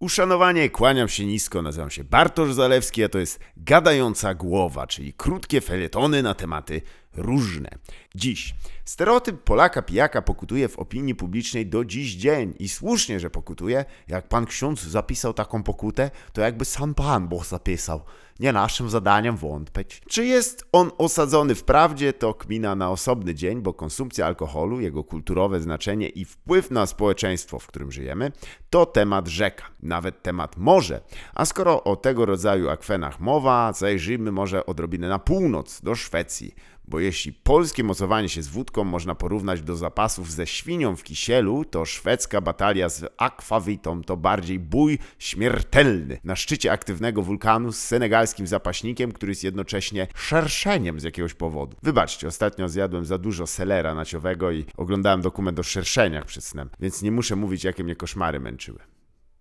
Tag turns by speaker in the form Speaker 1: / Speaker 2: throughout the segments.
Speaker 1: Uszanowanie, kłaniam się nisko, nazywam się Bartosz Zalewski, a to jest Gadająca Głowa, czyli krótkie felietony na tematy różne. Dziś stereotyp Polaka pijaka pokutuje w opinii publicznej do dziś dzień i słusznie, że pokutuje. Jak pan ksiądz zapisał taką pokutę, to jakby sam Pan Bóg zapisał. Nie naszym zadaniem wątpić. Czy jest on osadzony w prawdzie, to kmina na osobny dzień, bo konsumpcja alkoholu, jego kulturowe znaczenie i wpływ na społeczeństwo, w którym żyjemy, to temat rzeka, nawet temat morze. A skoro o tego rodzaju akwenach mowa, zajrzyjmy może odrobinę na północ, do Szwecji. Bo jeśli polskie mocowanie się z wódką można porównać do zapasów ze świnią w kisielu, to szwedzka batalia z akwawitą to bardziej bój śmiertelny na szczycie aktywnego wulkanu z senegalskim zapaśnikiem, który jest jednocześnie szerszeniem z jakiegoś powodu. Wybaczcie, ostatnio zjadłem za dużo selera naciowego i oglądałem dokument o szerszeniach przed snem, więc nie muszę mówić, jakie mnie koszmary męczyły.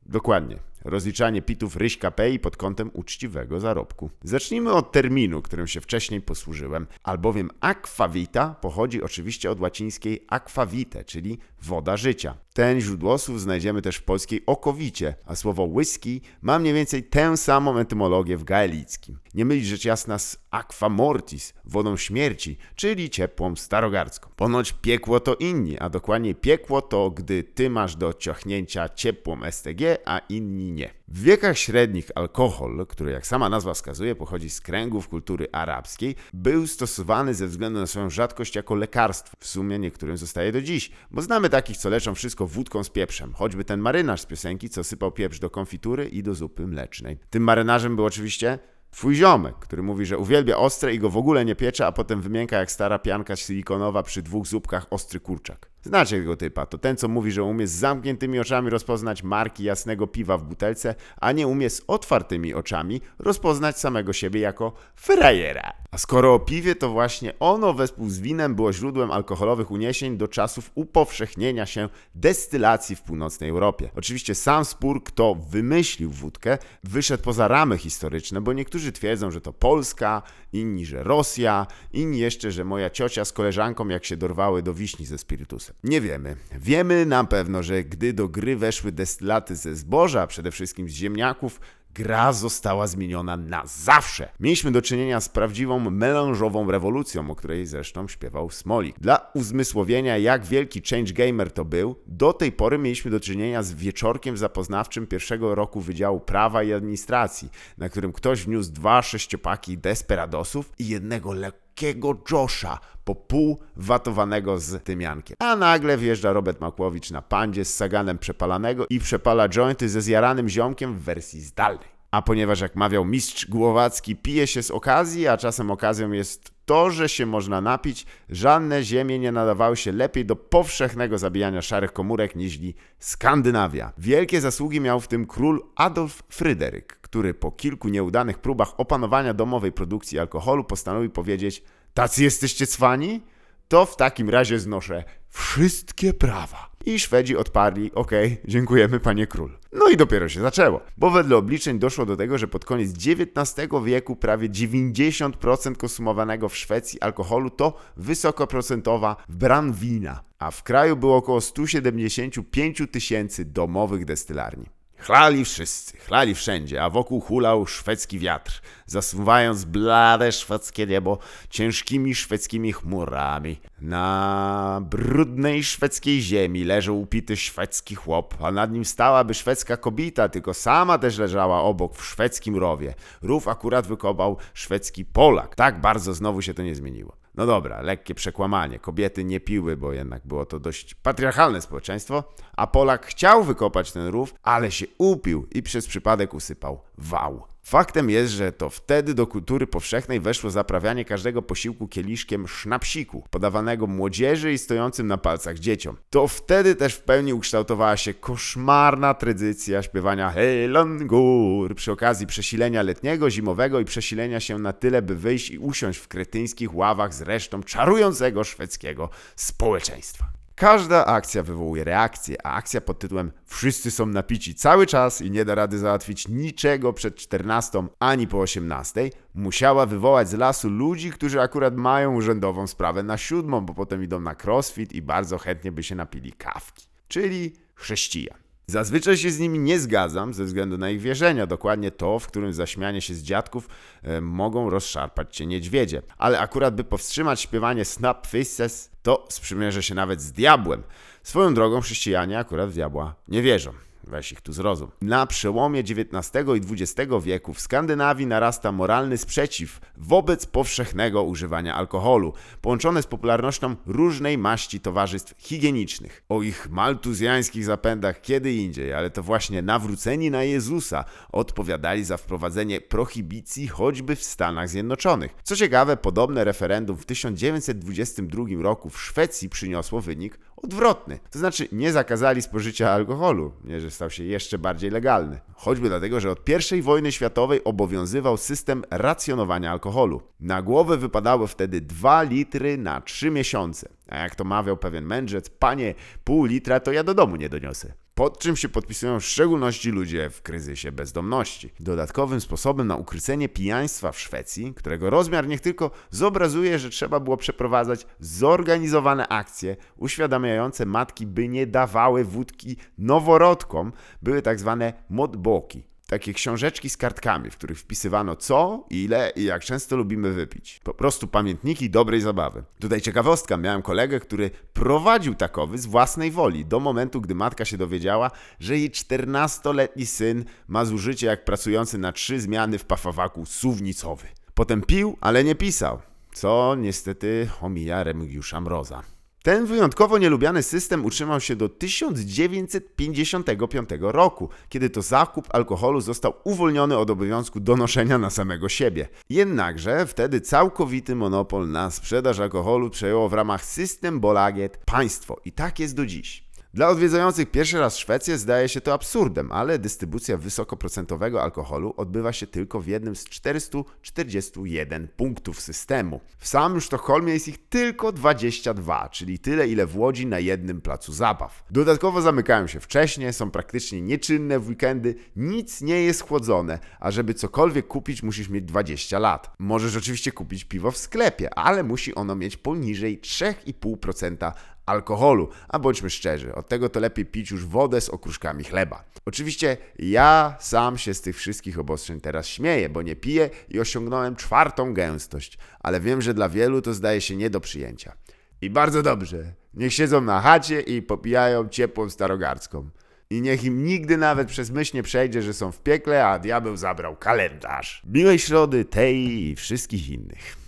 Speaker 1: Dokładnie. Rozliczanie pitów Ryśka Pay pod kątem uczciwego zarobku. Zacznijmy od terminu, którym się wcześniej posłużyłem, albowiem aquavita pochodzi oczywiście od łacińskiej aquavite, czyli woda życia. Ten źródłosłów znajdziemy też w polskiej okowicie, a słowo whisky ma mniej więcej tę samą etymologię w gaelickim. Nie mylić rzecz jasna z aqua mortis, wodą śmierci, czyli ciepłą starogardzką. Ponoć piekło to inni, a dokładniej piekło to, gdy ty masz do ciachnięcia ciepłą STG, a inni nie. W wiekach średnich alkohol, który jak sama nazwa wskazuje pochodzi z kręgów kultury arabskiej, był stosowany ze względu na swoją rzadkość jako lekarstwo. W sumie niektórym zostaje do dziś, bo znamy takich, co leczą wszystko wódką z pieprzem. Choćby ten marynarz z piosenki, co sypał pieprz do konfitury i do zupy mlecznej. Tym marynarzem był oczywiście Twój ziomek, który mówi, że uwielbia ostre i go w ogóle nie piecze, a potem wymięka jak stara pianka silikonowa przy dwóch zupkach ostry kurczak. Znacie tego typa, to ten, co mówi, że umie z zamkniętymi oczami rozpoznać marki jasnego piwa w butelce, a nie umie z otwartymi oczami rozpoznać samego siebie jako frajera. A skoro o piwie, to właśnie ono wespół z winem było źródłem alkoholowych uniesień do czasów upowszechnienia się destylacji w północnej Europie. Oczywiście sam spór, kto wymyślił wódkę, wyszedł poza ramy historyczne, bo niektórzy twierdzą, że to Polska, inni, że Rosja, inni jeszcze, że moja ciocia z koleżanką jak się dorwały do wiśni ze spirytusem. Nie wiemy. Wiemy na pewno, że gdy do gry weszły destylaty ze zboża, przede wszystkim z ziemniaków, gra została zmieniona na zawsze. Mieliśmy do czynienia z prawdziwą melanżową rewolucją, o której zresztą śpiewał Smolik. Dla uzmysłowienia, jak wielki change gamer to był, do tej pory mieliśmy do czynienia z wieczorkiem zapoznawczym pierwszego roku Wydziału Prawa i Administracji, na którym ktoś wniósł dwa sześciopaki desperadosów i jednego lekkiego Josha, po pół watowanego z tymiankiem. A nagle wjeżdża Robert Makłowicz na pandzie z saganem przepalanego i przepala jointy ze zjaranym ziomkiem w wersji zdalnej. A ponieważ jak mawiał mistrz Głowacki, pije się z okazji, a czasem okazją jest to, że się można napić, żadne ziemie nie nadawały się lepiej do powszechnego zabijania szarych komórek niż Skandynawia. Wielkie zasługi miał w tym król Adolf Fryderyk, który po kilku nieudanych próbach opanowania domowej produkcji alkoholu postanowił powiedzieć – Tacy jesteście cwani? To w takim razie znoszę wszystkie prawa. I Szwedzi odparli, okej, dziękujemy panie król. No i dopiero się zaczęło, bo wedle obliczeń doszło do tego, że pod koniec XIX wieku prawie 90% konsumowanego w Szwecji alkoholu to wysokoprocentowa branwina, a w kraju było około 175 tysięcy domowych destylarni. Chlali wszyscy, chlali wszędzie, a wokół hulał szwedzki wiatr, zasuwając blade szwedzkie niebo ciężkimi szwedzkimi chmurami. Na brudnej szwedzkiej ziemi leżał upity szwedzki chłop, a nad nim stałaby szwedzka kobieta, tylko sama też leżała obok w szwedzkim rowie. Rów akurat wykopał szwedzki Polak. Tak bardzo znowu się to nie zmieniło. No dobra, lekkie przekłamanie. Kobiety nie piły, bo jednak było to dość patriarchalne społeczeństwo, a Polak chciał wykopać ten rów, ale się upił i przez przypadek usypał wał. Faktem jest, że to wtedy do kultury powszechnej weszło zaprawianie każdego posiłku kieliszkiem sznapsiku, podawanego młodzieży i stojącym na palcach dzieciom. To wtedy też w pełni ukształtowała się koszmarna tradycja śpiewania Helangur przy okazji przesilenia letniego, zimowego i przesilenia się na tyle, by wyjść i usiąść w kretyńskich ławach z resztą czarującego szwedzkiego społeczeństwa. Każda akcja wywołuje reakcję, a akcja pod tytułem Wszyscy są napici cały czas i nie da rady załatwić niczego przed 14 ani po 18 musiała wywołać z lasu ludzi, którzy akurat mają urzędową sprawę na siódmą, bo potem idą na crossfit i bardzo chętnie by się napili kawki, czyli chrześcijan. Zazwyczaj się z nimi nie zgadzam ze względu na ich wierzenia, dokładnie to, w którym zaśmianie się z dziadków e, mogą rozszarpać cię niedźwiedzie. Ale akurat by powstrzymać śpiewanie Snap Faces, to sprzymierzę się nawet z diabłem. Swoją drogą chrześcijanie akurat w diabła nie wierzą. Weź ich tu zrozum. Na przełomie XIX i XX wieku w Skandynawii narasta moralny sprzeciw wobec powszechnego używania alkoholu, połączone z popularnością różnej maści towarzystw higienicznych. O ich maltuzjańskich zapędach kiedy indziej, ale to właśnie nawróceni na Jezusa odpowiadali za wprowadzenie prohibicji choćby w Stanach Zjednoczonych. Co ciekawe, podobne referendum w 1922 roku w Szwecji przyniosło wynik odwrotny. To znaczy nie zakazali spożycia alkoholu, nie, że stał się jeszcze bardziej legalny. Choćby dlatego, że od I wojny światowej obowiązywał system racjonowania alkoholu. Na głowę wypadało wtedy 2 litry na 3 miesiące. A jak to mawiał pewien mędrzec, panie, pół litra to ja do domu nie doniosę. Pod czym się podpisują w szczególności ludzie w kryzysie bezdomności. Dodatkowym sposobem na ukrycenie pijaństwa w Szwecji, którego rozmiar niech tylko zobrazuje, że trzeba było przeprowadzać zorganizowane akcje uświadamiające matki, by nie dawały wódki noworodkom, były tak zwane modboki takie książeczki z kartkami, w których wpisywano co, ile i jak często lubimy wypić. Po prostu pamiętniki dobrej zabawy. Tutaj ciekawostka, miałem kolegę, który prowadził takowy z własnej woli, do momentu, gdy matka się dowiedziała, że jej 14-letni syn ma zużycie jak pracujący na trzy zmiany w pafawaku suwnicowy. Potem pił, ale nie pisał, co niestety omija Remigiusza Mroza. Ten wyjątkowo nielubiany system utrzymał się do 1955 roku, kiedy to zakup alkoholu został uwolniony od obowiązku donoszenia na samego siebie. Jednakże wtedy całkowity monopol na sprzedaż alkoholu przejęło w ramach System Bolaget państwo i tak jest do dziś. Dla odwiedzających pierwszy raz Szwecję zdaje się to absurdem, ale dystrybucja wysokoprocentowego alkoholu odbywa się tylko w jednym z 441 punktów systemu. W samym Sztokholmie jest ich tylko 22, czyli tyle ile w Łodzi na jednym placu zabaw. Dodatkowo zamykają się wcześniej, są praktycznie nieczynne w weekendy, nic nie jest chłodzone, a żeby cokolwiek kupić musisz mieć 20 lat. Możesz oczywiście kupić piwo w sklepie, ale musi ono mieć poniżej 3,5% alkoholu. A bądźmy szczerzy, od tego to lepiej pić już wodę z okruszkami chleba. Oczywiście ja sam się z tych wszystkich obostrzeń teraz śmieję, bo nie piję i osiągnąłem czwartą gęstość, ale wiem, że dla wielu to zdaje się nie do przyjęcia. I bardzo dobrze, niech siedzą na chacie i popijają ciepłą starogardzką. I niech im nigdy nawet przez myśl nie przejdzie, że są w piekle, a diabeł zabrał kalendarz. Miłej środy, tej i wszystkich innych.